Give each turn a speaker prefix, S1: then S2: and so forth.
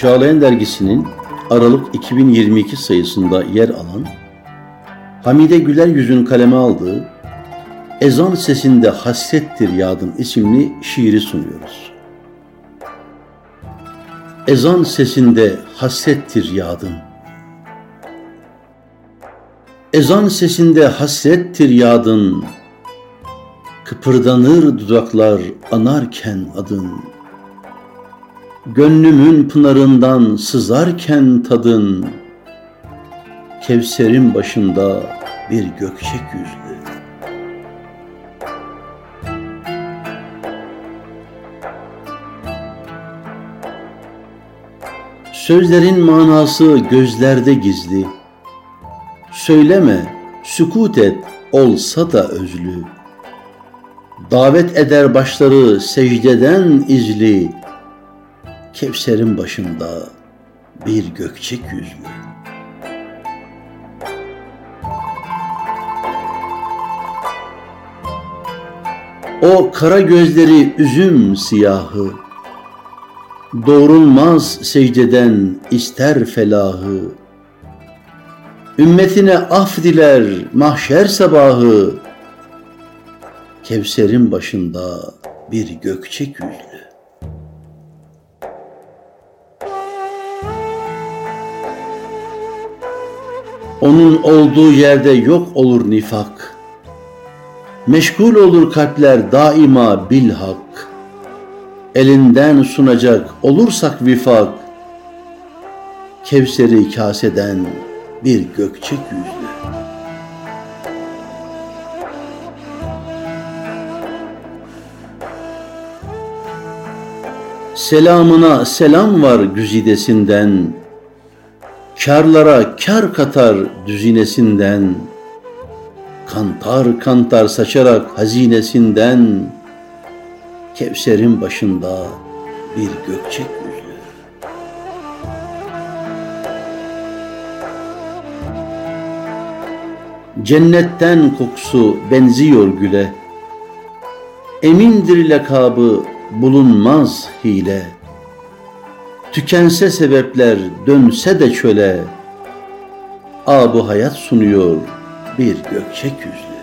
S1: Çağlayan Dergisi'nin Aralık 2022 sayısında yer alan Hamide Güler Yüz'ün kaleme aldığı Ezan Sesinde Hasrettir Yadın isimli şiiri sunuyoruz. Ezan sesinde hasrettir yadın. Ezan sesinde hasrettir yadın. Kıpırdanır dudaklar anarken adın. Gönlümün pınarından sızarken tadın. Kevserin başında bir gökçek yüzlü. Sözlerin manası gözlerde gizli. Söyleme, sükut et, olsa da özlü. Davet eder başları secdeden izli. Kevser'in başında bir gökçek yüzlü. O kara gözleri üzüm siyahı, Doğrulmaz secdeden ister felahı. Ümmetine af diler mahşer sabahı. Kevser'in başında bir gökçek yüzlü. Onun olduğu yerde yok olur nifak. Meşgul olur kalpler daima bil hak elinden sunacak olursak vifak, Kevseri kaseden bir gökçek yüzlü. Selamına selam var güzidesinden, Karlara kar katar düzinesinden, Kantar kantar saçarak hazinesinden, Kevser'in başında bir gökçek yüzlü. Cennetten kokusu benziyor güle. Emindir lakabı bulunmaz hile. Tükense sebepler dönse de çöle. Abu hayat sunuyor bir gökçek yüzlü.